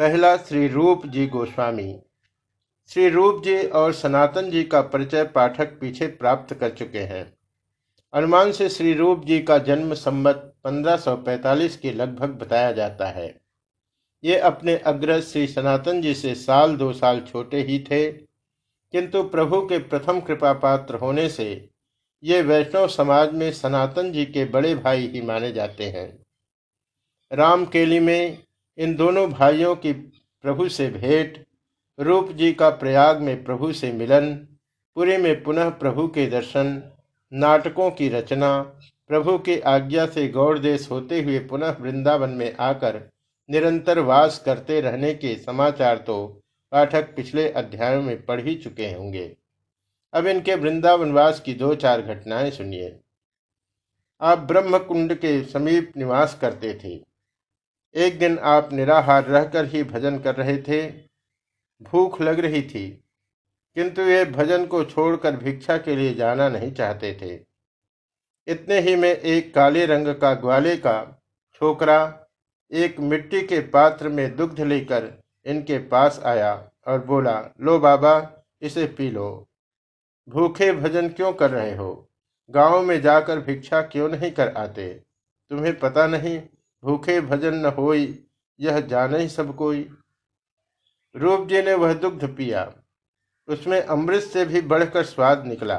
पहला श्री रूप जी गोस्वामी। श्री रूप जी और सनातन जी का परिचय पाठक पीछे प्राप्त कर चुके हैं। अनुमान से श्री रूप जी का जन्म संबत 1545 के लगभग बताया जाता है। ये अपने अग्रज श्री सनातन जी से साल दो साल छोटे ही थे, किंतु प्रभु के प्रथम कृपा पात्र होने से ये वैष्णव समाज में सनातन जी के बड़े भाई ही माने जाते हैं। रामकेली में इन दोनों भाइयों की प्रभु से भेंट, रूप जी का प्रयाग में प्रभु से मिलन, पुरी में पुनः प्रभु के दर्शन, नाटकों की रचना, प्रभु की आज्ञा से गौड़ देश होते हुए पुनः वृंदावन में आकर निरंतर वास करते रहने के समाचार तो पाठक पिछले अध्यायों में पढ़ ही चुके होंगे। अब इनके वृंदावनवास की दो चार घटनाएँ सुनिए। आप ब्रह्म कुंड के समीप निवास करते थे। एक दिन आप निराहार रहकर ही भजन कर रहे थे। भूख लग रही थी, किंतु वे भजन को छोड़कर भिक्षा के लिए जाना नहीं चाहते थे। इतने ही में एक काले रंग का ग्वाले का छोकरा एक मिट्टी के पात्र में दुग्ध लेकर इनके पास आया और बोला, लो बाबा, इसे पी लो। भूखे भजन क्यों कर रहे हो? गाँव में जाकर भिक्षा क्यों नहीं कर आते तुम्हें पता नहीं भूखे भजन न होई, यह जाने ही सब कोई। रूप जी ने वह दुग्ध पिया, उसमें अमृत से भी बढ़कर स्वाद निकला।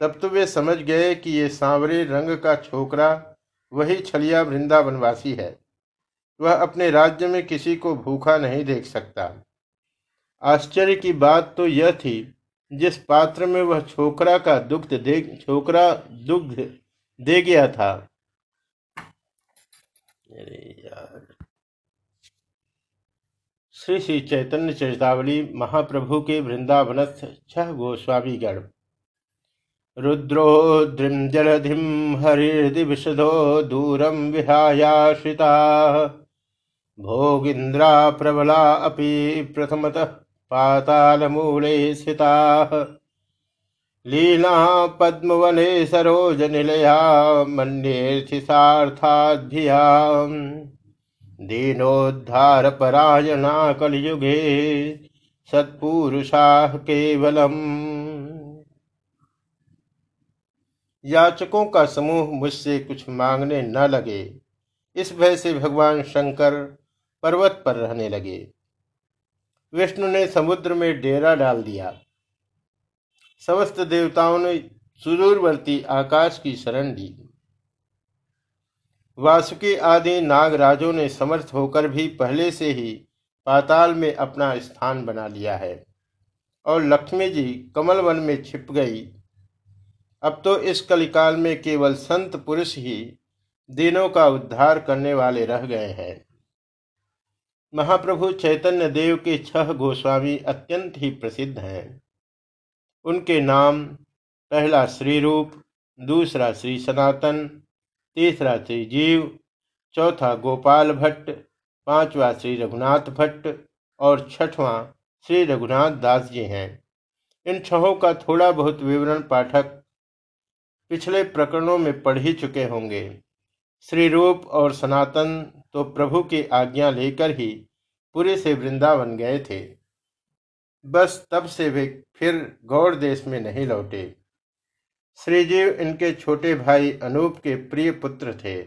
तब तो वे समझ गए कि ये सांवरे रंग का छोकरा, वही छलिया वृंदावनवासी है। वह अपने राज्य में किसी को भूखा नहीं देख सकता। आश्चर्य की बात तो यह थी, जिस पात्र में वह छोकरा का दुग्ध दे छोकरा दुग्ध दे गया था श्री श्री चैतन्य चरितावली महाप्रभु के वृंदावनस्थ छह गोस्वामीगण। रुद्रोद्रिम जलधिम हरिर्दिविशदो दूरम विहायाश्रिता। भोगिन्द्रा प्रबला अपि प्रथमतः पातालमूले स्थिताः। लीला पद्मवने सरोजनिलया मन्येऽर्थिसार्थाद्भिया दीनोद्धारपरायणा कलियुगे सत्पुरुषाः केवलम्। याचकों का समूह मुझसे कुछ मांगने न लगे। इस भय से भगवान शंकर पर्वत पर रहने लगे। विष्णु ने समुद्र में डेरा डाल दिया। समस्त देवताओं ने सुदूरवर्ती आकाश की शरण ली। वासुकी आदि नागराजों ने समर्थ होकर भी पहले से ही पाताल में अपना स्थान बना लिया है और लक्ष्मी जी कमल वन में छिप गई। अब तो इस कलिकाल में केवल संत पुरुष ही दिनों का उद्धार करने वाले रह गए हैं। महाप्रभु चैतन्य देव के छह गोस्वामी अत्यंत ही प्रसिद्ध हैं। उनके नाम पहला श्री रूप दूसरा श्री सनातन, तीसरा श्री जीव, चौथा गोपाल भट्ट, पांचवा श्री रघुनाथ भट्ट और छठवां श्री रघुनाथ दास जी हैं। इन छहों का थोड़ा बहुत विवरण पाठक पिछले प्रकरणों में पढ़ ही चुके होंगे। श्री रूप और सनातन तो प्रभु की आज्ञा लेकर ही पूरे से वृंदावन गए थे। बस तब से वे फिर गौड़ देश में नहीं लौटे। श्रीजीव इनके छोटे भाई अनूप के प्रिय पुत्र थे।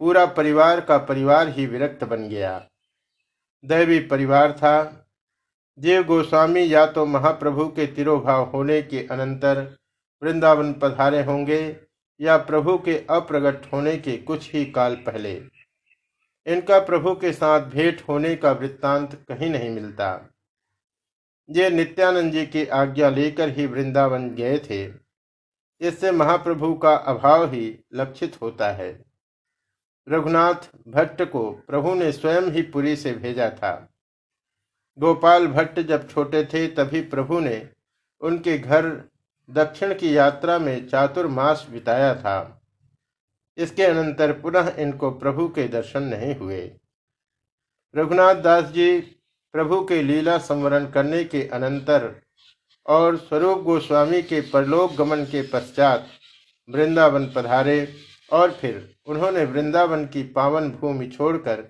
पूरा परिवार का परिवार ही विरक्त बन गया। दैवी परिवार था। जीव गोस्वामी या तो महाप्रभु के तिरोभाव होने के अनंतर वृंदावन पधारे होंगे या प्रभु के अप्रगट होने के कुछ ही काल पहले। इनका प्रभु के साथ भेंट होने का वृत्तांत कहीं नहीं मिलता। ये नित्यानंद जी की आज्ञा लेकर ही वृंदावन गए थे। इससे महाप्रभु का अभाव ही लक्षित होता है। रघुनाथ भट्ट को प्रभु ने स्वयं ही पुरी से भेजा था। गोपाल भट्ट जब छोटे थे, तभी प्रभु ने उनके घर दक्षिण की यात्रा में चातुर्मास बिताया था। इसके अनंतर पुनः इनको प्रभु के दर्शन नहीं हुए। रघुनाथ दास जी प्रभु के लीला संवरण करने के अनंतर और स्वरूप गोस्वामी के परलोक गमन के पश्चात वृंदावन पधारे और फिर उन्होंने वृंदावन की पावन भूमि छोड़कर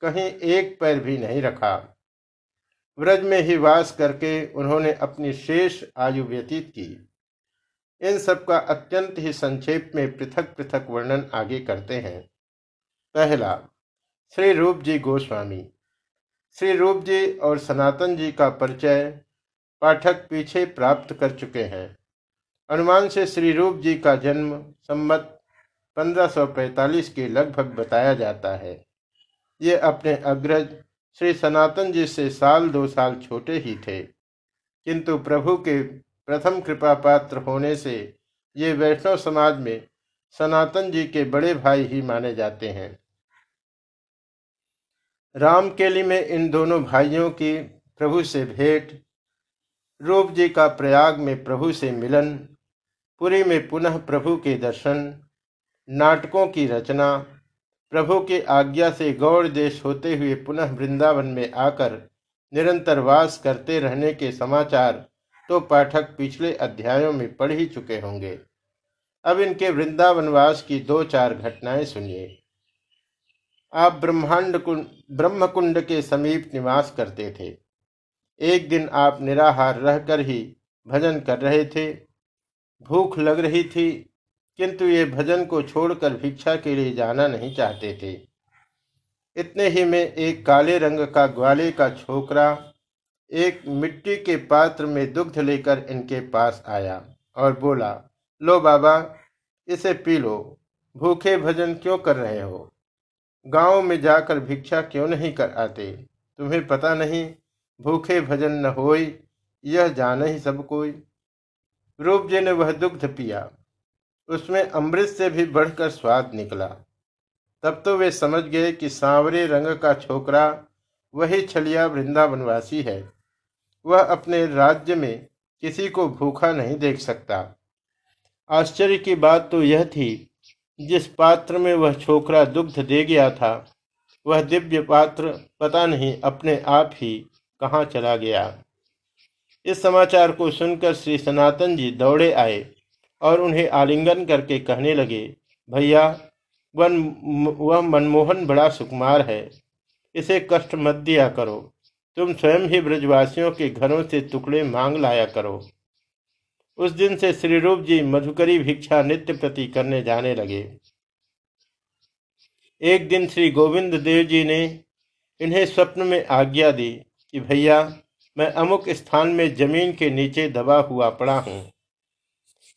कहीं एक पैर भी नहीं रखा। व्रज में ही वास करके उन्होंने अपनी शेष आयु व्यतीत की। इन सब का अत्यंत ही संक्षेप में पृथक पृथक वर्णन आगे करते हैं। पहला, श्री रूप जी गोस्वामी। श्री रूप जी और सनातन जी का परिचय पाठक पीछे प्राप्त कर चुके हैं। अनुमान से श्री रूप जी का जन्म संमत 1545 के लगभग बताया जाता है। ये अपने अग्रज श्री सनातन जी से साल दो साल छोटे ही थे। किंतु प्रभु के प्रथम कृपा पात्र होने से ये वैष्णव समाज में सनातन जी के बड़े भाई ही माने जाते हैं। रामकेली में इन दोनों भाइयों की प्रभु से भेंट, रूप जी का प्रयाग में प्रभु से मिलन, पुरी में पुनः प्रभु के दर्शन, नाटकों की रचना, प्रभु की आज्ञा से गौड़ देश होते हुए पुनः वृंदावन में आकर निरंतर वास करते रहने के समाचार तो पाठक पिछले अध्यायों में पढ़ ही चुके होंगे। अब इनके वृंदावनवास की दो चार घटनाएँ सुनिए। आप ब्रह्मांड कुंड ब्रह्म कुंड के समीप निवास करते थे। एक दिन आप निराहार रहकर ही भजन कर रहे थे। भूख लग रही थी, किंतु ये भजन को छोड़कर भिक्षा के लिए जाना नहीं चाहते थे। इतने ही में एक काले रंग का ग्वाले का छोकरा एक मिट्टी के पात्र में दुग्ध लेकर इनके पास आया और बोला, लो बाबा, इसे पी लो। भूखे भजन क्यों कर रहे हो? गाँव में जाकर भिक्षा क्यों नहीं कर आते तुम्हें पता नहीं, भूखे भजन न होई यह जान ही सब कोई। रूप जी ने वह दुग्ध पिया, उसमें अमृत से भी बढ़कर स्वाद निकला। तब तो वे समझ गए कि सांवरे रंग का छोकरा वही छलिया वृंदावनवासी है। वह अपने राज्य में किसी को भूखा नहीं देख सकता। आश्चर्य की बात तो यह थी जिस पात्र में वह छोकरा दुग्ध दे गया था, वह दिव्य पात्र पता नहीं अपने आप ही कहाँ चला गया। इस समाचार को सुनकर श्री सनातन जी दौड़े आए और उन्हें आलिंगन करके कहने लगे, भैया, वन वह मनमोहन बड़ा सुकुमार है। इसे कष्ट मत दिया करो। तुम स्वयं ही ब्रजवासियों के घरों से टुकड़े मांग लाया करो। उस दिन से श्री रूप जी मधुकरी भिक्षा नित्य प्रति करने जाने लगे। एक दिन श्री गोविंद देव जी ने इन्हें स्वप्न में आज्ञा दी कि, भैया, मैं अमुक स्थान में ज़मीन के नीचे दबा हुआ पड़ा हूँ।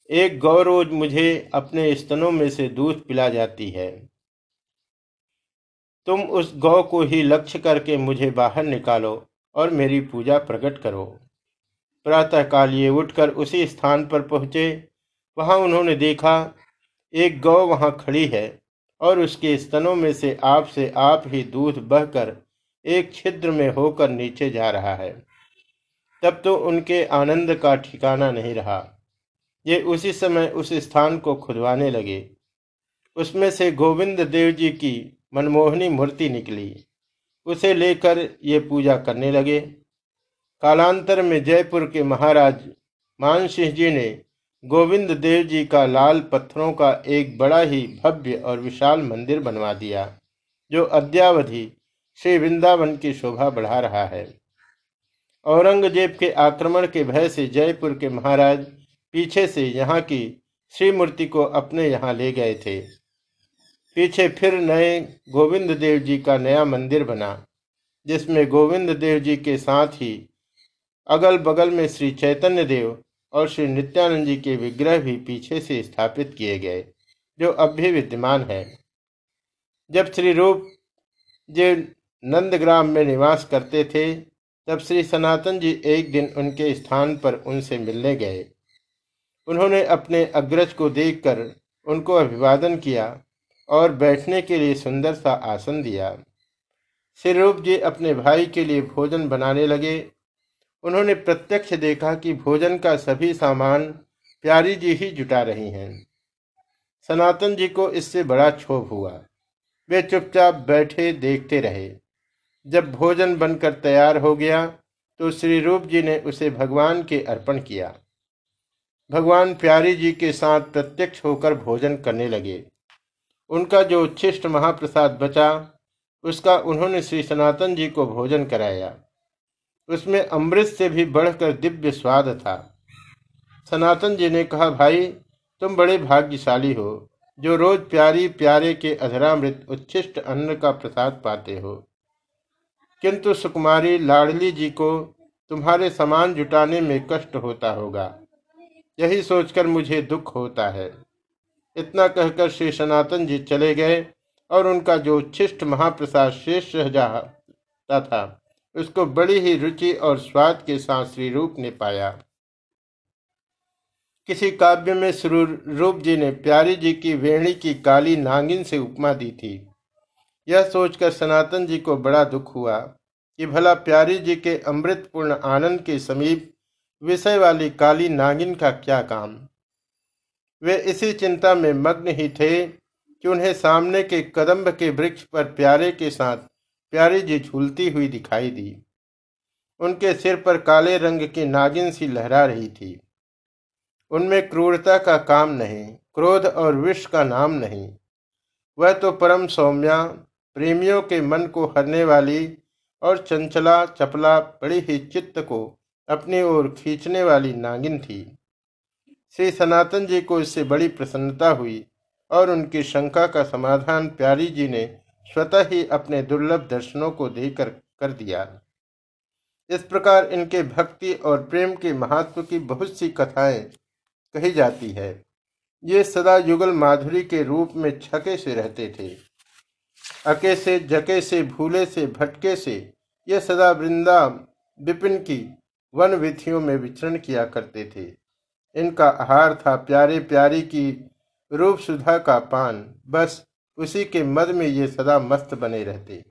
एक गौ रोज मुझे अपने स्तनों में से दूध पिला जाती है। तुम उस गौ को ही लक्ष्य करके मुझे बाहर निकालो और मेरी पूजा प्रकट करो। प्रातःकाल ये उठकर उसी स्थान पर पहुँचे। वहाँ उन्होंने देखा, एक गौ वहाँ खड़ी है और उसके स्तनों में से आप से आप ही दूध बहकर एक छिद्र में होकर नीचे जा रहा है। तब तो उनके आनंद का ठिकाना नहीं रहा। ये उसी समय उस स्थान को खुदवाने लगे। उसमें से गोविंद देव जी की मनमोहनी मूर्ति निकली। उसे लेकर ये पूजा करने लगे। कालांतर में जयपुर के महाराज मानसिंह जी ने गोविंद देव जी का लाल पत्थरों का एक बड़ा ही भव्य और विशाल मंदिर बनवा दिया, जो अद्यावधि श्री वृंदावन की शोभा बढ़ा रहा है। औरंगज़ेब के आक्रमण के भय से जयपुर के महाराज पीछे से यहाँ की श्री मूर्ति को अपने यहाँ ले गए थे। पीछे फिर नए गोविंद देव जी का नया मंदिर बना, जिसमें गोविंद देव जी के साथ ही अगल बगल में श्री चैतन्य देव और श्री नित्यानंद जी के विग्रह भी पीछे से स्थापित किए गए, जो अब भी विद्यमान है। जब श्री रूप जी नंदग्राम में निवास करते थे, तब श्री सनातन जी एक दिन उनके स्थान पर उनसे मिलने गए। उन्होंने अपने अग्रज को देखकर उनको अभिवादन किया और बैठने के लिए सुंदर सा आसन दिया। श्री रूप जी अपने भाई के लिए भोजन बनाने लगे उन्होंने प्रत्यक्ष देखा कि भोजन का सभी सामान प्यारी जी ही जुटा रही हैं। सनातन जी को इससे बड़ा क्षोभ हुआ। वे चुपचाप बैठे देखते रहे। जब भोजन बनकर तैयार हो गया तो श्री रूप जी ने उसे भगवान के अर्पण किया। भगवान प्यारी जी के साथ प्रत्यक्ष होकर भोजन करने लगे। उनका जो उच्छिष्ट महाप्रसाद बचा, उसका उन्होंने श्री सनातन जी को भोजन कराया। उसमें अमृत से भी बढ़कर दिव्य स्वाद था। सनातन जी ने कहा, भाई, तुम बड़े भाग्यशाली हो, जो रोज प्यारी प्यारे के अधरामृत उच्छिष्ट अन्न का प्रसाद पाते हो। किंतु सुकुमारी लाडली जी को तुम्हारे सामान जुटाने में कष्ट होता होगा। यही सोचकर मुझे दुख होता है। इतना कहकर श्री सनातन जी चले गए और उनका जो उच्छिष्ट महाप्रसाद शेष रह जाता था उसको बड़ी ही रुचि और स्वाद के साथ श्री रूप ने पाया। किसी काव्य में श्री रूप जी ने प्यारी जी की वेणी की काली नागिन से उपमा दी थी। यह सोचकर सनातन जी को बड़ा दुख हुआ कि भला प्यारी जी के अमृतपूर्ण आनंद के समीप विषय वाली काली नागिन का क्या काम। वे इसी चिंता में मग्न ही थे कि उन्हें सामने के कदम्ब के वृक्ष पर प्यारे के साथ प्यारी जी झूलती हुई दिखाई दी। उनके सिर पर काले रंग की नागिन सी लहरा रही थी। उनमें क्रूरता का काम नहीं, क्रोध और विष का नाम नहीं। वह तो परम सौम्या, प्रेमियों के मन को हरने वाली और चंचला, चपला, बड़ी ही चित्त को अपनी ओर खींचने वाली नागिन थी। श्री सनातन जी को इससे बड़ी प्रसन्नता हुई और उनकी शंका का समाधान प्यारी जी ने स्वतः ही अपने दुर्लभ दर्शनों को देकर कर दिया। इस प्रकार इनके भक्ति और प्रेम के महत्व की बहुत सी कथाएँ कही जाती है। ये सदा युगल माधुरी के रूप में छके से रहते थे। अके से, जके से, भूले से, भटके से ये सदा वृंदा विपिन की वन विधियों में विचरण किया करते थे। इनका आहार था प्यारे प्यारी की रूप सुधा का पान। बस उसी के मद में ये सदा मस्त बने रहते।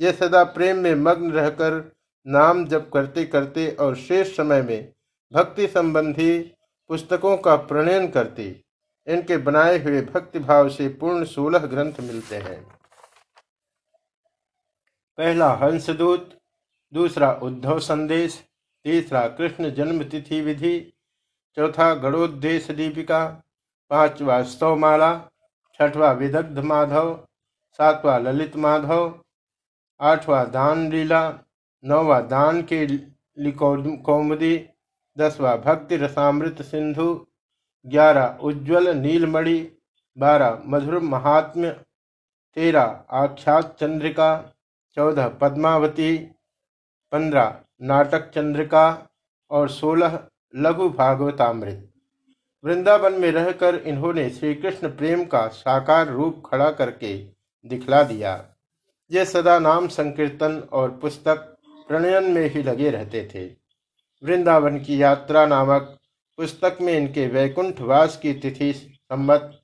ये सदा प्रेम में मग्न रहकर नाम जप करते करते और शेष समय में भक्ति संबंधी पुस्तकों का प्रणयन करते। इनके बनाए हुए भक्ति भाव से पूर्ण सोलह ग्रंथ मिलते हैं। पहला हंसदूत, दूसरा उद्धव संदेश, तीसरा कृष्ण जन्म तिथि विधि, चौथा गणोद्देश दीपिका, पांचवा स्तवमाला छठवा विदग्ध माधव, सातवा ललित माधव, आठवा दान लीला, नौवा दान के कौमुदी, दसवा भक्ति रसामृत सिंधु, ग्यारह उज्ज्वल नीलमणि, बारह मधुर महात्म्य, तेरह आख्यात चंद्रिका, चौदह पद्मावती, पंद्रह नाटक चंद्रिका और सोलह लघु भागवतामृत। वृंदावन में रहकर इन्होंने श्री कृष्ण प्रेम का साकार रूप खड़ा करके दिखला दिया। ये सदा नाम संकीर्तन और पुस्तक प्रणयन में ही लगे रहते थे। वृंदावन की यात्रा नामक पुस्तक में इनके वैकुंठ वास की तिथि संबत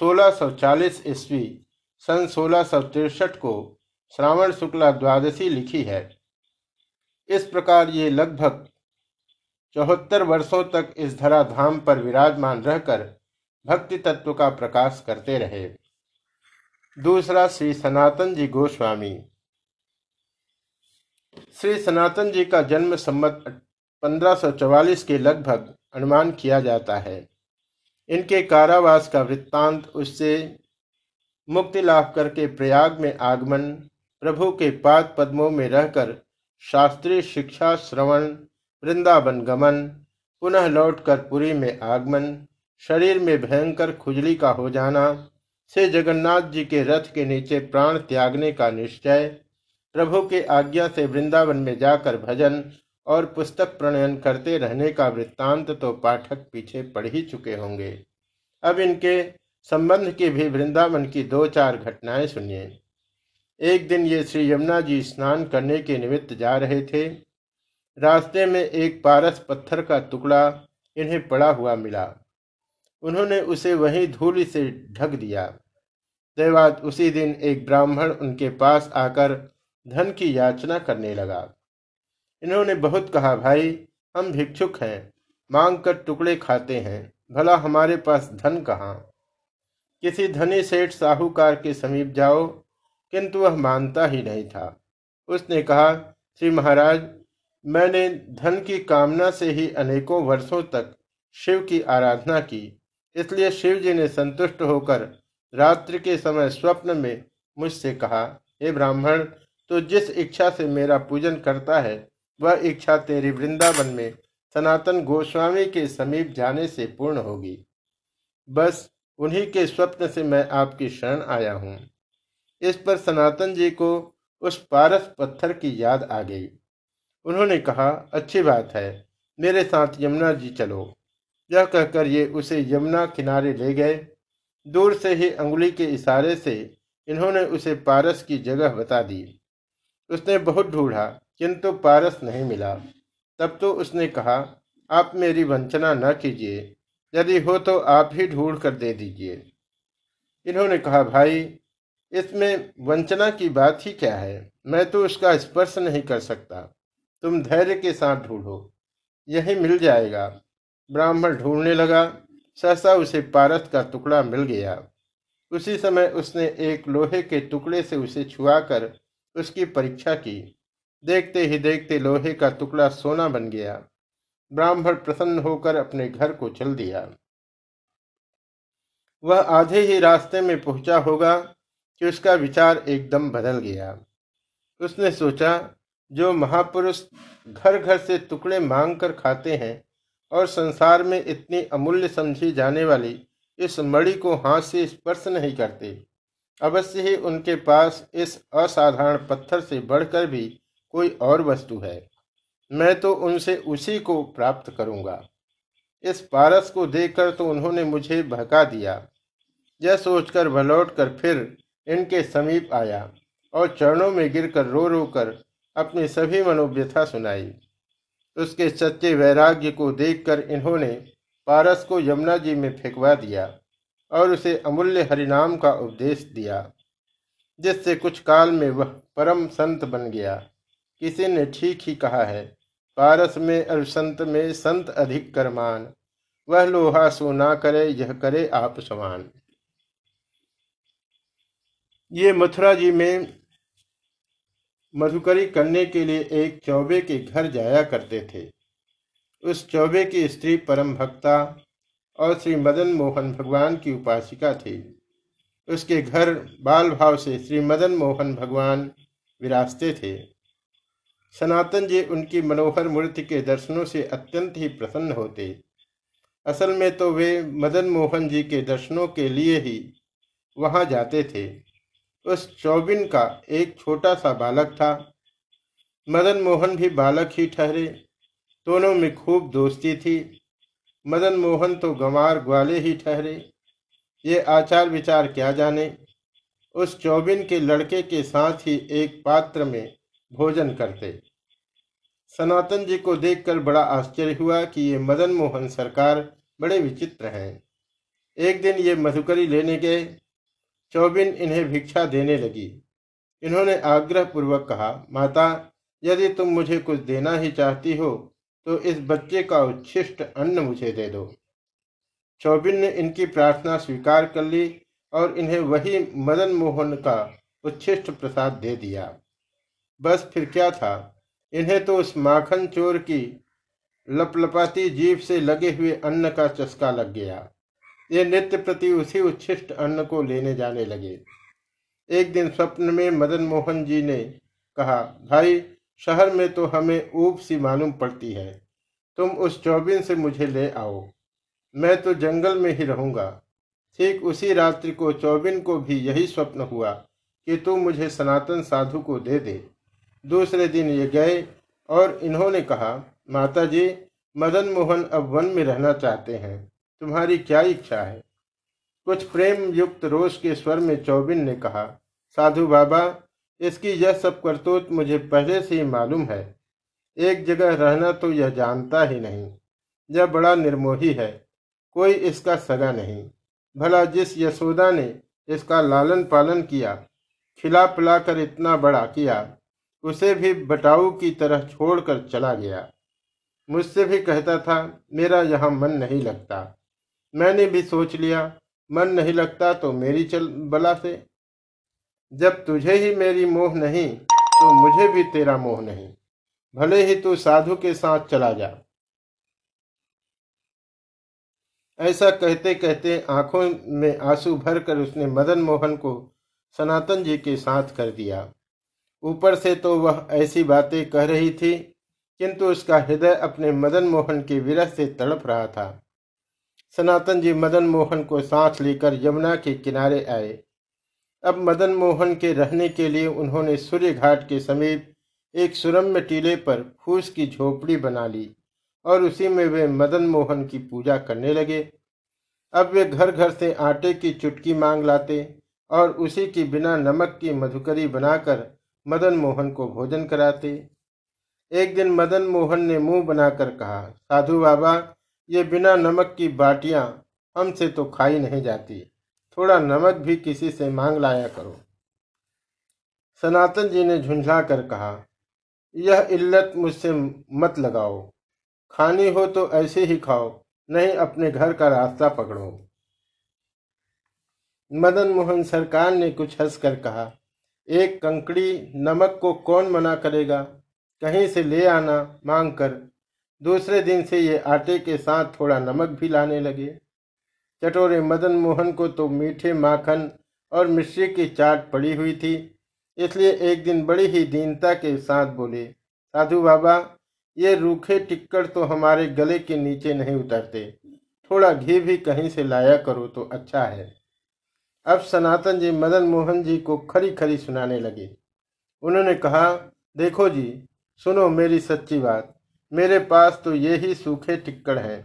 1640 ईस्वी सन सोलह को श्रावण शुक्ला द्वादशी लिखी है। इस प्रकार ये लगभग चौहत्तर वर्षों तक इस धराधाम पर विराजमान रहकर भक्ति तत्व का प्रकाश करते रहे। दूसरा श्री सनातन जी गोस्वामी। श्री सनातन जी का जन्म संबत 1544 के लगभग अनुमान किया जाता है। इनके कारावास का वृत्तांत उससे मुक्ति लाभ करके प्रयाग में आगमन, प्रभु के पाद पद्मों में रहकर शास्त्रीय शिक्षा, श्रवण वृंदावन गमन, पुनः लौटकर पुरी में आगमन, शरीर में भयंकर खुजली का हो जाना, से जगन्नाथ जी के रथ के नीचे प्राण त्यागने का निश्चय, प्रभु के आज्ञा से वृंदावन में जाकर भजन और पुस्तक प्रणयन करते रहने का वृत्तांत तो पाठक पीछे पढ़ ही चुके होंगे। अब इनके संबंध की भी वृंदावन की दो चार घटनाएँ सुनिए। एक दिन ये श्री यमुना जी स्नान करने के निमित्त जा रहे थे। रास्ते में एक पारस पत्थर का टुकड़ा इन्हें पड़ा हुआ मिला। उन्होंने उसे वहीं धूल से ढक दिया। दैवात उसी दिन एक ब्राह्मण उनके पास आकर धन की याचना करने लगा। इन्होंने बहुत कहा, भाई, हम भिक्षुक हैं, मांग कर टुकड़े खाते हैं, भला हमारे पास धन कहाँ? किसी धनी सेठ साहूकार के समीप जाओ, किंतु वह मानता ही नहीं था। उसने कहा, श्री महाराज मैंने धन की कामना से ही अनेकों वर्षों तक शिव की आराधना की। इसलिए शिव जी ने संतुष्ट होकर रात्रि के समय स्वप्न में मुझसे कहा, हे ब्राह्मण तो जिस इच्छा से मेरा पूजन करता है, वह इच्छा तेरी वृंदावन में सनातन गोस्वामी के समीप जाने से पूर्ण होगी। बस उन्हीं के स्वप्न से मैं आपकी शरण आया हूँ। इस पर सनातन जी को उस पारस पत्थर की याद आ गई। उन्होंने कहा, अच्छी बात है, मेरे साथ यमुना जी चलो। यह कहकर ये उसे यमुना किनारे ले गए। दूर से ही अंगुली के इशारे से इन्होंने उसे पारस की जगह बता दी। उसने बहुत ढूंढा, किंतु पारस नहीं मिला। तब तो उसने कहा, आप मेरी वंचना न कीजिए, यदि हो तो आप ही ढूंढ कर दे दीजिए। इन्होंने कहा, भाई, इसमें वंचना की बात ही क्या है? मैं तो उसका स्पर्श नहीं कर सकता। तुम धैर्य के साथ ढूंढो। यही मिल जाएगा। ब्राह्मण ढूँढने लगा। सहसा उसे पारस का टुकड़ा मिल गया। उसी समय उसने एक लोहे के टुकड़े से उसे छुआकर उसकी परीक्षा की। देखते ही देखते लोहे का टुकड़ा सोना बन गया। ब्राह्मण प्रसन्न होकर अपने घर को चल दिया। वह आधे ही रास्ते में पहुँचा होगा कि उसका विचार एकदम बदल गया। उसने सोचा जो महापुरुष घर घर से टुकड़े मांग कर खाते हैं और संसार में इतनी अमूल्य समझी जाने वाली इस मणि को हाथ से स्पर्श नहीं करते, अवश्य ही उनके पास इस असाधारण पत्थर से बढ़कर भी कोई और वस्तु है। मैं तो उनसे उसी को प्राप्त करूँगा। इस पारस को देखकर तो उन्होंने मुझे बहका दिया। यह सोचकर वह लौट कर फिर इनके समीप आया और चरणों में गिरकर रो रो कर अपनी सभी मनोव्यथा सुनाई। उसके सच्चे वैराग्य को देखकर इन्होंने पारस को यमुना जी में फेंकवा दिया और उसे अमूल्य हरिनाम का उपदेश दिया, जिससे कुछ काल में वह परम संत बन गया। किसी ने ठीक ही कहा है, पारस में और संत में संत अधिक करमान, वह लोहा सो ना करे, यह करे आप समान। ये मथुरा जी में मधुकरी करने के लिए एक चौबे के घर जाया करते थे। उस चौबे की स्त्री परम भक्ता और श्री मदन मोहन भगवान की उपासिका थी। उसके घर बाल भाव से श्री मदन मोहन भगवान विराजते थे। सनातन जी उनकी मनोहर मूर्ति के दर्शनों से अत्यंत ही प्रसन्न होते। असल में तो वे मदन मोहन जी के दर्शनों के लिए ही वहाँ जाते थे। उस चौबिन का एक छोटा सा बालक था। मदन मोहन भी बालक ही ठहरे। दोनों में खूब दोस्ती थी। मदन मोहन तो गंवार ग्वाले ही ठहरे। ये आचार विचार क्या जाने? उस चौबिन के लड़के के साथ ही एक पात्र में भोजन करते। सनातन जी को देखकर बड़ा आश्चर्य हुआ कि ये मदन मोहन सरकार बड़े विचित्र हैं। एक दिन ये मधुकरी लेने गए। चौबिन इन्हें भिक्षा देने लगी। इन्होंने आग्रह पूर्वक कहा, माता, यदि तुम मुझे कुछ देना ही चाहती हो तो इस बच्चे का उच्छिष्ट अन्न मुझे दे दो। चौबिन ने इनकी प्रार्थना स्वीकार कर ली और इन्हें वही मदन मोहन का उच्छिष्ट प्रसाद दे दिया। बस फिर क्या था? इन्हें तो उस माखन चोर की लपलपाती जीव से लगे हुए अन्न का चस्का लग गया। ये नित्य प्रति उसी उच्छिष्ट अन्न को लेने जाने लगे। एक दिन स्वप्न में मदन मोहन जी ने कहा, भाई, शहर में तो हमें ऊप सी मालूम पड़ती है। तुम उस चौबिन से मुझे ले आओ। मैं तो जंगल में ही रहूँगा। ठीक उसी रात्रि को चौबिन को भी यही स्वप्न हुआ कि तू मुझे सनातन साधु को दे दे। दूसरे दिन ये गए और इन्होंने कहा माता जी मदन मोहन अब वन में रहना चाहते हैं। तुम्हारी क्या इच्छा है? कुछ प्रेम युक्त रोष के स्वर में चौबिन ने कहा, साधु बाबा, इसकी यह सब करतूत मुझे पहले से ही मालूम है। एक जगह रहना तो यह जानता ही नहीं। यह बड़ा निर्मोही है। कोई इसका सगा नहीं। भला जिस यशोदा ने इसका लालन पालन किया, खिला पिला कर इतना बड़ा किया, उसे भी बटाऊ की तरह छोड़कर चला गया। मुझसे भी कहता था, मेरा यहाँ मन नहीं लगता। मैंने भी सोच लिया, मन नहीं लगता तो मेरी चल बला से। जब तुझे ही मेरी मोह नहीं तो मुझे भी तेरा मोह नहीं। भले ही तू साधु के साथ चला जा। ऐसा कहते कहते आँखों में आँसू भरकर उसने मदन मोहन को सनातन जी के साथ कर दिया। ऊपर से तो वह ऐसी बातें कह रही थी, किंतु उसका हृदय अपने मदन मोहन के विरह से तड़प रहा था। सनातन जी मदन मोहन को साथ लेकर यमुना के किनारे आए। अब मदन मोहन के रहने के लिए उन्होंने सूर्य घाट के समीप एक सुरम्य टीले पर फूस की झोपड़ी बना ली और उसी में वे मदन मोहन की पूजा करने लगे। अब वे घर घर से आटे की चुटकी मांग लाते और उसी की बिना नमक की मधुकरी बनाकर मदन मोहन को भोजन कराते। एक दिन मदन मोहन ने मुँह बनाकर कहा, साधु बाबा ये बिना नमक की बाटियाँ हमसे तो खाई नहीं जाती। थोड़ा नमक भी किसी से मांग लाया करो। सनातन जी ने झुंझला कर कहा, यह इल्लत मुझसे मत लगाओ। खानी हो तो ऐसे ही खाओ, नहीं अपने घर का रास्ता पकड़ो। मदन मोहन सरकार ने कुछ हंसकर कहा, एक कंकड़ी नमक को कौन मना करेगा? कहीं से ले आना मांग कर दूसरे दिन से ये आटे के साथ थोड़ा नमक भी लाने लगे। चटोरे मदन मोहन को तो मीठे माखन और मिश्री की चाट पड़ी हुई थी, इसलिए एक दिन बड़ी ही दीनता के साथ बोले, साधु बाबा, ये रूखे टिक्कड़ तो हमारे गले के नीचे नहीं उतरते। थोड़ा घी भी कहीं से लाया करो तो अच्छा है। अब सनातन जी मदन मोहन जी को खरी खरी सुनाने लगे। उन्होंने कहा, देखो जी, सुनो मेरी सच्ची बात। मेरे पास तो ये ही सूखे टिक्कड़ हैं।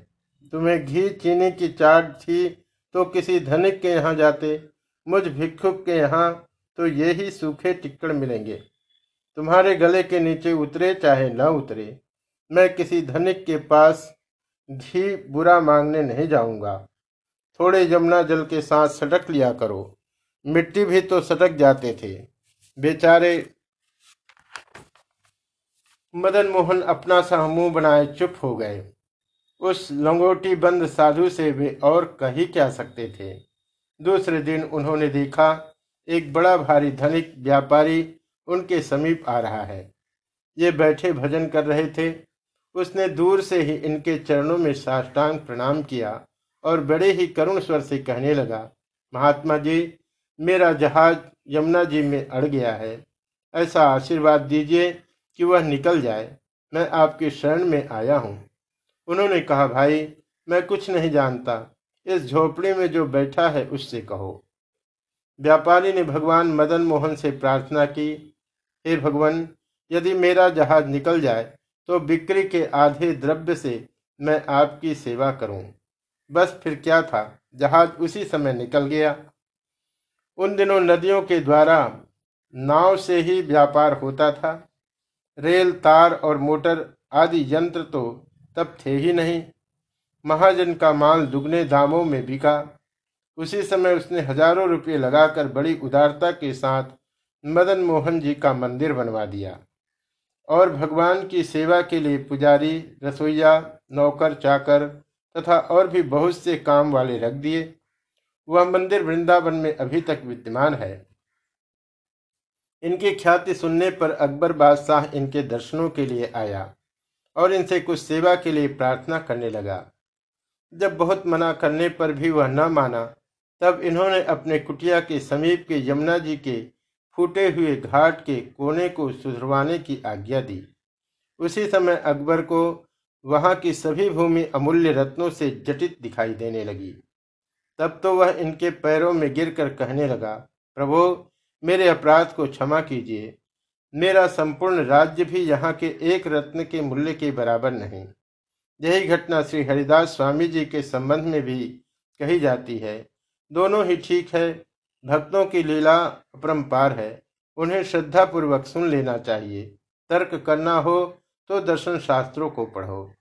तुम्हें घी चीनी की चाट थी तो किसी धनिक के यहाँ जाते। मुझ भिक्षुक के यहाँ तो ये ही सूखे टिक्कड़ मिलेंगे। तुम्हारे गले के नीचे उतरे चाहे न उतरे, मैं किसी धनिक के पास घी बुरा मांगने नहीं जाऊँगा। थोड़े यमुना जल के साथ सटक लिया करो। मिट्टी भी तो सटक जाते थे। बेचारे मदन मोहन अपना सा मुँह बनाए चुप हो गए। उस लंगोटी बंद साधु से वे और कही क्या सकते थे। दूसरे दिन उन्होंने देखा, एक बड़ा भारी धनिक व्यापारी उनके समीप आ रहा है। ये बैठे भजन कर रहे थे। उसने दूर से ही इनके चरणों में साष्टांग प्रणाम किया और बड़े ही करुण स्वर से कहने लगा, महात्मा जी, मेरा जहाज़ यमुना जी में अड़ गया है। ऐसा आशीर्वाद दीजिए कि वह निकल जाए। मैं आपके शरण में आया हूँ। उन्होंने कहा, भाई, मैं कुछ नहीं जानता। इस झोपड़ी में जो बैठा है, उससे कहो। व्यापारी ने भगवान मदन मोहन से प्रार्थना की, हे भगवान, यदि मेरा जहाज़ निकल जाए तो बिक्री के आधे द्रव्य से मैं आपकी सेवा करूँ। बस फिर क्या था? जहाज़ उसी समय निकल गया। उन दिनों नदियों के द्वारा नाव से ही व्यापार होता था। रेल, तार और मोटर आदि यंत्र तो तब थे ही नहीं। महाजन का माल दुगने दामों में बिका। उसी समय उसने हज़ारों रुपये लगाकर बड़ी उदारता के साथ मदन मोहन जी का मंदिर बनवा दिया और भगवान की सेवा के लिए पुजारी, रसोईया, नौकर, चाकर तथा और भी बहुत से काम वाले रख दिए। वह मंदिर वृंदावन में अभी तक विद्यमान है। इनकी ख्याति सुनने पर अकबर बादशाह इनके दर्शनों के लिए आया और इनसे कुछ सेवा के लिए प्रार्थना करने लगा। जब बहुत मना करने पर भी वह न माना, तब इन्होंने अपने कुटिया के समीप के यमुना जी के फूटे हुए घाट के कोने को सुधरवाने की आज्ञा दी। उसी समय अकबर को वहाँ की सभी भूमि अमूल्य रत्नों से जटित दिखाई देने लगी। तब तो वह इनके पैरों में गिरकर कहने लगा, प्रभु मेरे अपराध को क्षमा कीजिए। मेरा संपूर्ण राज्य भी यहाँ के एक रत्न के मूल्य के बराबर नहीं। यही घटना श्री हरिदास स्वामी जी के संबंध में भी कही जाती है। दोनों ही ठीक है। भक्तों की लीला अपरंपार है। उन्हें श्रद्धा पूर्वक सुन लेना चाहिए। तर्क करना हो तो दर्शन शास्त्रों को पढ़ो।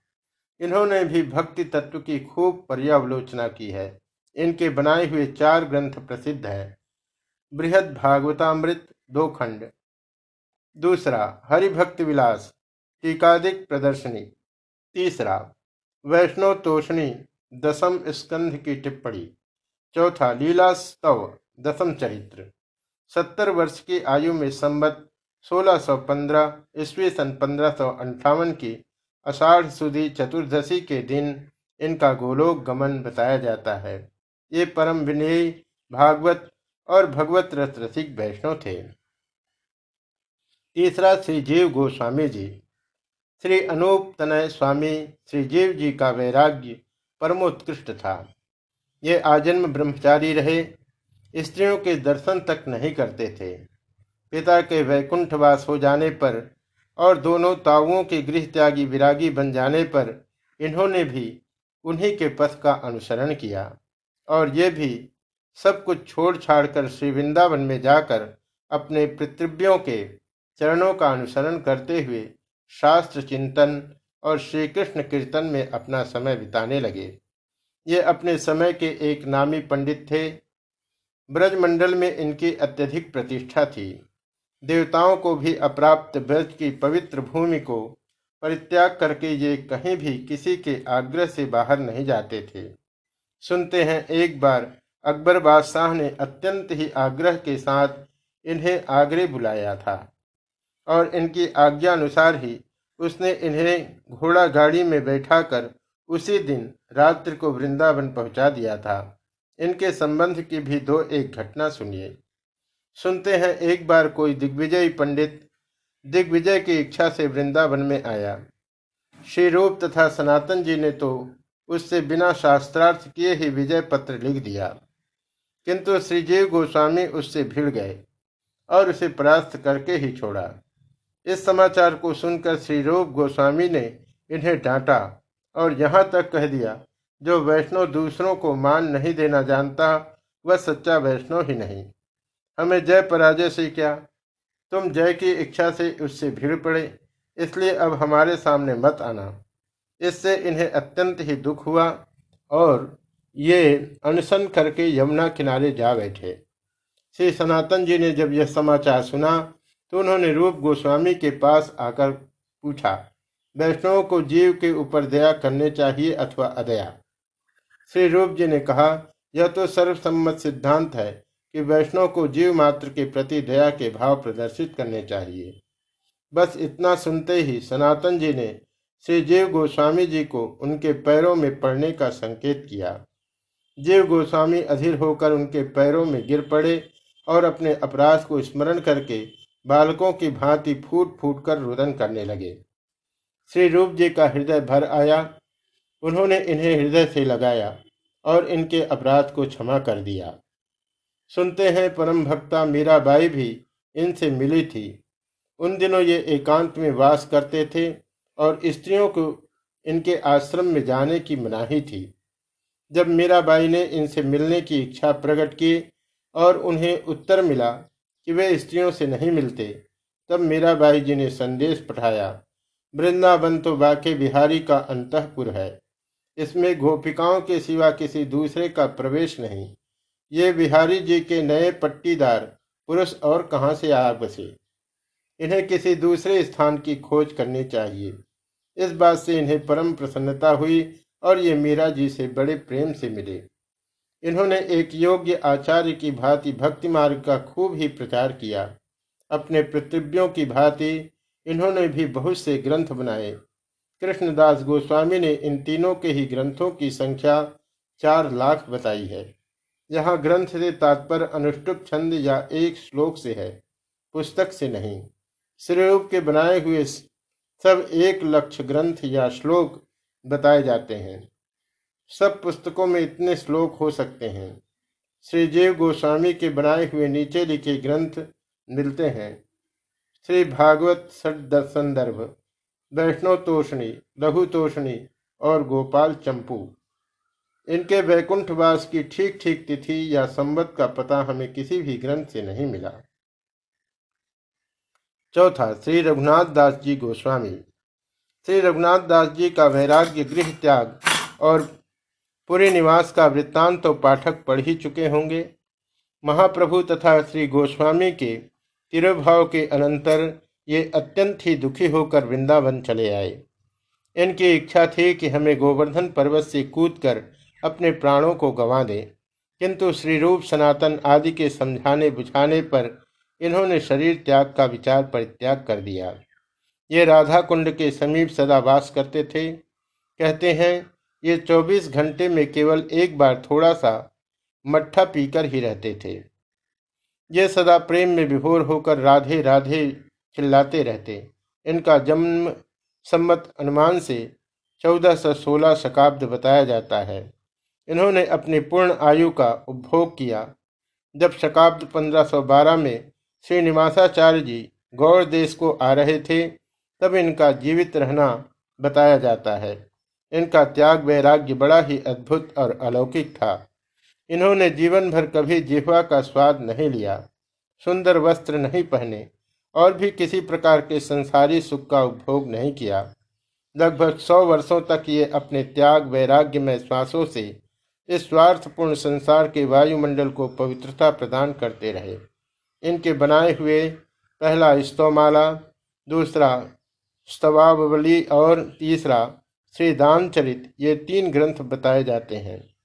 इन्होंने भी भक्ति तत्व की खूब पर्यावलोचना की है। इनके बनाए हुए चार ग्रंथ प्रसिद्ध है। बृहद भागवतामृत दो खंड। दूसरा हरिभक्त विलास टीकादिक प्रदर्शनी। तीसरा वैष्णव तोषणी दसम स्कंध की टिप्पणी। चौथा लीला स्तव दसम चरित्र। सत्तर वर्ष की आयु में संबत 1615 ईस्वी सन पंद्रह की अषाढ़ सुधी चतुर्दशी के दिन इनका गोलोक गमन बताया जाता है। ये परम विनयी भागवत और भगवत रस रसिक वैष्णव थे। तीसरा श्री जीव गोस्वामी जी। श्री अनूप तनय स्वामी श्री जीव जी का वैराग्य परमोत्कृष्ट था। ये आजन्म ब्रह्मचारी रहे, स्त्रियों के दर्शन तक नहीं करते थे। पिता के वैकुंठवास हो जाने पर और दोनों ताऊओं के गृह त्यागी विरागी बन जाने पर इन्होंने भी उन्हीं के पथ का अनुसरण किया और ये भी सब कुछ छोड़ छाड़ कर श्री वृंदावन में जाकर अपने पितृव्यों के चरणों का अनुसरण करते हुए शास्त्र चिंतन और श्री कृष्ण कीर्तन में अपना समय बिताने लगे। ये अपने समय के एक नामी पंडित थे। ब्रजमंडल में इनकी अत्यधिक प्रतिष्ठा थी। देवताओं को भी अप्राप्त ब्रज की पवित्र भूमि को परित्याग करके ये कहीं भी किसी के आग्रह से बाहर नहीं जाते थे। सुनते हैं एक बार अकबर बादशाह ने अत्यंत ही आग्रह के साथ इन्हें आगरे बुलाया था और इनकी आज्ञा अनुसार ही उसने इन्हें घोड़ा गाड़ी में बैठाकर उसी दिन रात्रि को वृंदावन पहुँचा दिया था। इनके संबंध की भी दो एक घटना सुनिए। सुनते हैं एक बार कोई दिग्विजय पंडित दिग्विजय की इच्छा से वृंदावन में आया। श्री रूप तथा सनातन जी ने तो उससे बिना शास्त्रार्थ किए ही विजय पत्र लिख दिया। किंतु श्रीजीव गोस्वामी उससे भिड़ गए और उसे परास्त करके ही छोड़ा। इस समाचार को सुनकर श्री रूप गोस्वामी ने इन्हें डांटा और यहाँ तक कह दिया, जो वैष्णव दूसरों को मान नहीं देना जानता, वह सच्चा वैष्णव ही नहीं। हमें जय पराजय से क्या? तुम जय की इच्छा से उससे भीड़ पड़े, इसलिए अब हमारे सामने मत आना। इससे इन्हें अत्यंत ही दुख हुआ और ये अनशन करके यमुना किनारे जा बैठे। श्री सनातन जी ने जब यह समाचार सुना तो उन्होंने रूप गोस्वामी के पास आकर पूछा, वैष्णव को जीव के ऊपर दया करने चाहिए अथवा अदया? श्री रूप जी ने कहा, यह तो सर्वसम्मत सिद्धांत है कि वैष्णव को जीव मात्र के प्रति दया के भाव प्रदर्शित करने चाहिए। बस इतना सुनते ही सनातन जी ने श्री जीव गोस्वामी जी को उनके पैरों में पड़ने का संकेत किया। जीव गोस्वामी अधीर होकर उनके पैरों में गिर पड़े और अपने अपराध को स्मरण करके बालकों की भांति फूट फूट कर रुदन करने लगे। श्री रूप जी का हृदय भर आया। उन्होंने इन्हें हृदय से लगाया और इनके अपराध को क्षमा कर दिया। सुनते हैं परम भक्ता मीराबाई भी इनसे मिली थी। उन दिनों ये एकांत में वास करते थे और स्त्रियों को इनके आश्रम में जाने की मनाही थी। जब मीराबाई ने इनसे मिलने की इच्छा प्रकट की और उन्हें उत्तर मिला कि वे स्त्रियों से नहीं मिलते, तब मीराबाई जी ने संदेश पठाया, वृंदावन तो बाके बिहारी का अंतपुर है। इसमें गोपिकाओं के सिवा किसी दूसरे का प्रवेश नहीं। ये बिहारी जी के नए पट्टीदार पुरुष और कहाँ से आ बसे? इन्हें किसी दूसरे स्थान की खोज करनी चाहिए। इस बात से इन्हें परम प्रसन्नता हुई और ये मीरा जी से बड़े प्रेम से मिले। इन्होंने एक योग्य आचार्य की भांति भक्ति मार्ग का खूब ही प्रचार किया। अपने पृथ्व्यों की भांति इन्होंने भी बहुत से ग्रंथ बनाए। कृष्णदास गोस्वामी ने इन तीनों के ही ग्रंथों की संख्या चार लाख बताई है। यहाँ ग्रंथ से तात्पर्य अनुष्टुप छंद या एक श्लोक से है, पुस्तक से नहीं। श्रीरूप के बनाए हुए सब एक लक्ष्य ग्रंथ या श्लोक बताए जाते हैं। सब पुस्तकों में इतने श्लोक हो सकते हैं। श्री जीव गोस्वामी के बनाए हुए नीचे लिखे ग्रंथ मिलते हैं। श्री भागवत संदर्भ वैष्णव तोषणी, लघु तोषणी और गोपाल चंपू। इनके वैकुंठवास की ठीक ठीक तिथि या संबत का पता हमें किसी भी ग्रंथ से नहीं मिला। चौथा, श्री रघुनाथ दास जी गोस्वामी। श्री रघुनाथ दास जी का वैराग्य, गृह त्याग और पूरे निवास का वृत्तांत तो पाठक पढ़ ही चुके होंगे। महाप्रभु तथा श्री गोस्वामी के तिरुभाव के अनंतर ये अत्यंत ही दुखी होकर वृंदावन चले आए। इनकी इच्छा थी कि हमें गोवर्धन पर्वत से कूदकर अपने प्राणों को गंवा दें, किंतु श्री रूप सनातन आदि के समझाने बुझाने पर इन्होंने शरीर त्याग का विचार परित्याग कर दिया। ये राधा कुंड के समीप सदा वास करते थे। कहते हैं, ये 24 घंटे में केवल एक बार थोड़ा सा मट्ठा पीकर ही रहते थे। ये सदा प्रेम में विभोर होकर राधे राधे चिल्लाते रहते। इनका जन्म सम्मत अनुमान से चौदह सौ सोलह शकाब्द बताया जाता है। इन्होंने अपनी पूर्ण आयु का उपभोग किया। जब शकाब्द 1512 में श्रीनिवासाचार्य जी गौर देश को आ रहे थे तब इनका जीवित रहना बताया जाता है। इनका त्याग वैराग्य बड़ा ही अद्भुत और अलौकिक था। इन्होंने जीवन भर कभी जिह्वा का स्वाद नहीं लिया, सुंदर वस्त्र नहीं पहने, और भी किसी प्रकार के संसारी सुख का उपभोग नहीं किया। लगभग सौ वर्षों तक ये अपने त्याग वैराग्य में श्वासों से इस स्वार्थपूर्ण संसार के वायुमंडल को पवित्रता प्रदान करते रहे। इनके बनाए हुए पहला स्तोमाला, दूसरा स्तवावली और तीसरा श्री दानचरित ये तीन ग्रंथ बताए जाते हैं।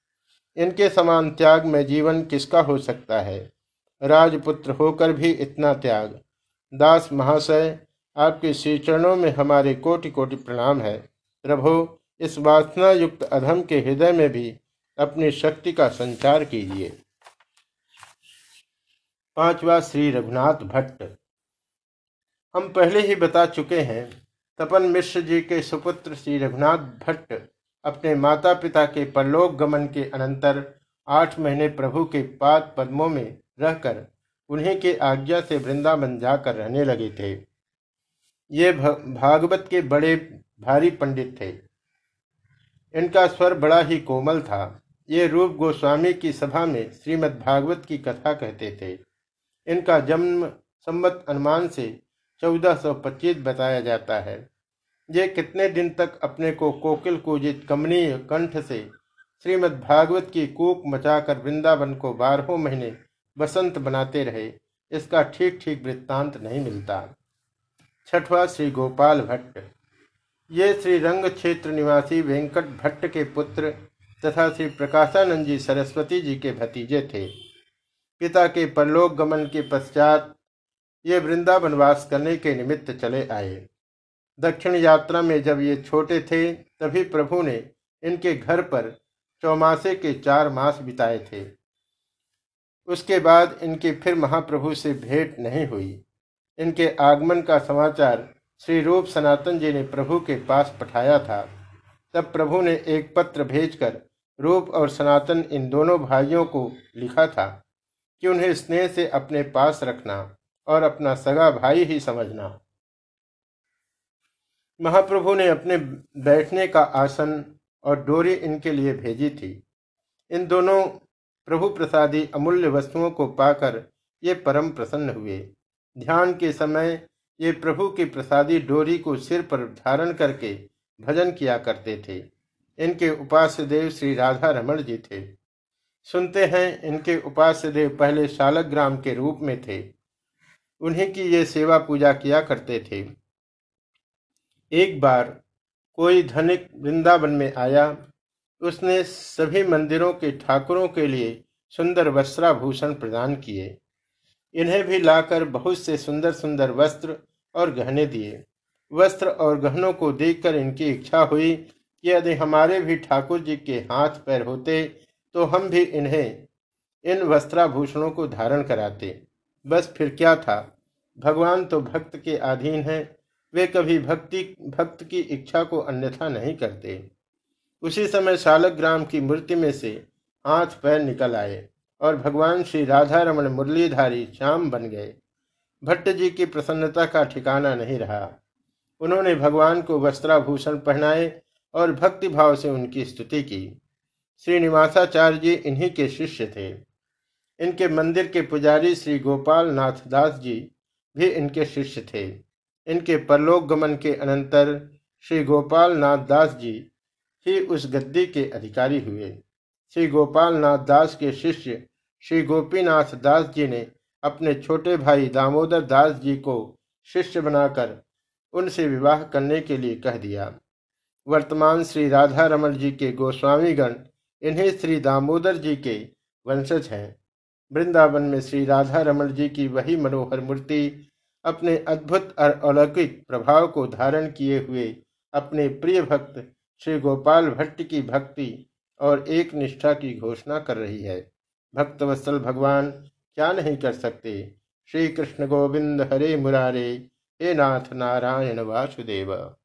इनके समान त्याग में जीवन किसका हो सकता है? राजपुत्र होकर भी इतना त्याग। दास महाशय, आपके श्री चरणों में हमारे कोटि कोटि प्रणाम है। प्रभो, इस वासना युक्त अधम के हृदय में भी अपनी शक्ति का संचार कीजिए। पांचवा श्री रघुनाथ भट्ट। हम पहले ही बता चुके हैं तपन मिश्र जी के सुपुत्र श्री रघुनाथ भट्ट अपने माता पिता के परलोक गमन के अनंतर आठ महीने प्रभु के पाद पद्मों में रहकर उन्हीं के आज्ञा से वृंदावन जाकर रहने लगे थे। ये भागवत के बड़े भारी पंडित थे। इनका स्वर बड़ा ही कोमल था। ये रूप गोस्वामी की सभा में श्रीमद् भागवत की कथा कहते थे। इनका जन्म संबत अनुमान से 1425 बताया जाता है। ये कितने दिन तक अपने को कोकिल कूजित कमनीय कंठ से श्रीमद् भागवत की कूक मचाकर वृंदावन को बारहों महीने बसंत बनाते रहे, इसका ठीक ठीक वृत्तांत नहीं मिलता। छठवा श्री गोपाल भट्ट। ये श्री रंग क्षेत्र निवासी वेंकट भट्ट के पुत्र तथा श्री प्रकाशानंद जी सरस्वती जी के भतीजे थे। पिता के परलोक गमन के पश्चात ये वृंदावन वास करने के निमित्त चले आए। दक्षिण यात्रा में जब ये छोटे थे, तभी प्रभु ने इनके घर पर चौमासे के चार मास बिताए थे। उसके बाद इनकी फिर महाप्रभु से भेंट नहीं हुई। इनके आगमन का समाचार श्री रूप सनातन जी ने प्रभु के पास पठाया था। तब प्रभु ने एक पत्र भेजकर रूप और सनातन इन दोनों भाइयों को लिखा था कि उन्हें स्नेह से अपने पास रखना। और अपना सगा भाई ही समझना। महाप्रभु ने अपने बैठने का आसन और डोरी इनके लिए भेजी थी। इन दोनों प्रभु प्रसादी अमूल्य वस्तुओं को पाकर ये परम प्रसन्न हुए। ध्यान के समय ये प्रभु की प्रसादी डोरी को सिर पर धारण करके भजन किया करते थे। इनके उपास्य देव श्री राधा रमण जी थे। सुनते हैं इनके उपास्य देव पहले शालक ग्राम के रूप में थे। उन्हीं की ये सेवा पूजा किया करते थे। एक बार कोई धनिक वृंदावन में आया। उसने सभी मंदिरों के ठाकुरों के लिए सुंदर वस्त्राभूषण प्रदान किए। इन्हें भी लाकर बहुत से सुंदर सुंदर वस्त्र और गहने दिए। वस्त्र और गहनों को देखकर इनकी इच्छा हुई कि यदि हमारे भी ठाकुर जी के हाथ पैर होते तो हम भी इन्हें इन वस्त्राभूषणों को धारण कराते। बस फिर क्या था? भगवान तो भक्त के अधीन है। वे कभी भक्ति, भक्त की इच्छा को अन्यथा नहीं करते। उसी समय शालक ग्राम की मूर्ति में से हाथ पैर निकल आए और भगवान श्री राधा रमन मुरलीधारी श्याम बन गए। भट्ट जी की प्रसन्नता का ठिकाना नहीं रहा। उन्होंने भगवान को वस्त्राभूषण पहनाए और भक्ति भाव से उनकी स्तुति की। श्रीनिवासाचार्य जी इन्हीं के शिष्य थे। इनके मंदिर के पुजारी श्री गोपाल नाथ दास जी भी इनके शिष्य थे। इनके परलोक गमन के अनंतर श्री गोपाल नाथ दास जी ही उस गद्दी के अधिकारी हुए। श्री गोपाल नाथ दास के शिष्य श्री गोपीनाथ दास जी ने अपने छोटे भाई दामोदर दास जी को शिष्य बनाकर उनसे विवाह करने के लिए कह दिया। वर्तमान श्री राधा रमन जी के गोस्वामीगण इन्हें श्री दामोदर जी के वंशज हैं। वृंदावन में श्री राधा रमन जी की वही मनोहर मूर्ति अपने अद्भुत और अलौकिक प्रभाव को धारण किए हुए अपने प्रिय भक्त श्री गोपाल भट्ट की भक्ति और एक निष्ठा की घोषणा कर रही है। भक्तवत्सल भगवान, क्या नहीं कर सकते? श्री कृष्ण गोविंद हरे मुरारे, हे नाथ नारायण वासुदेव।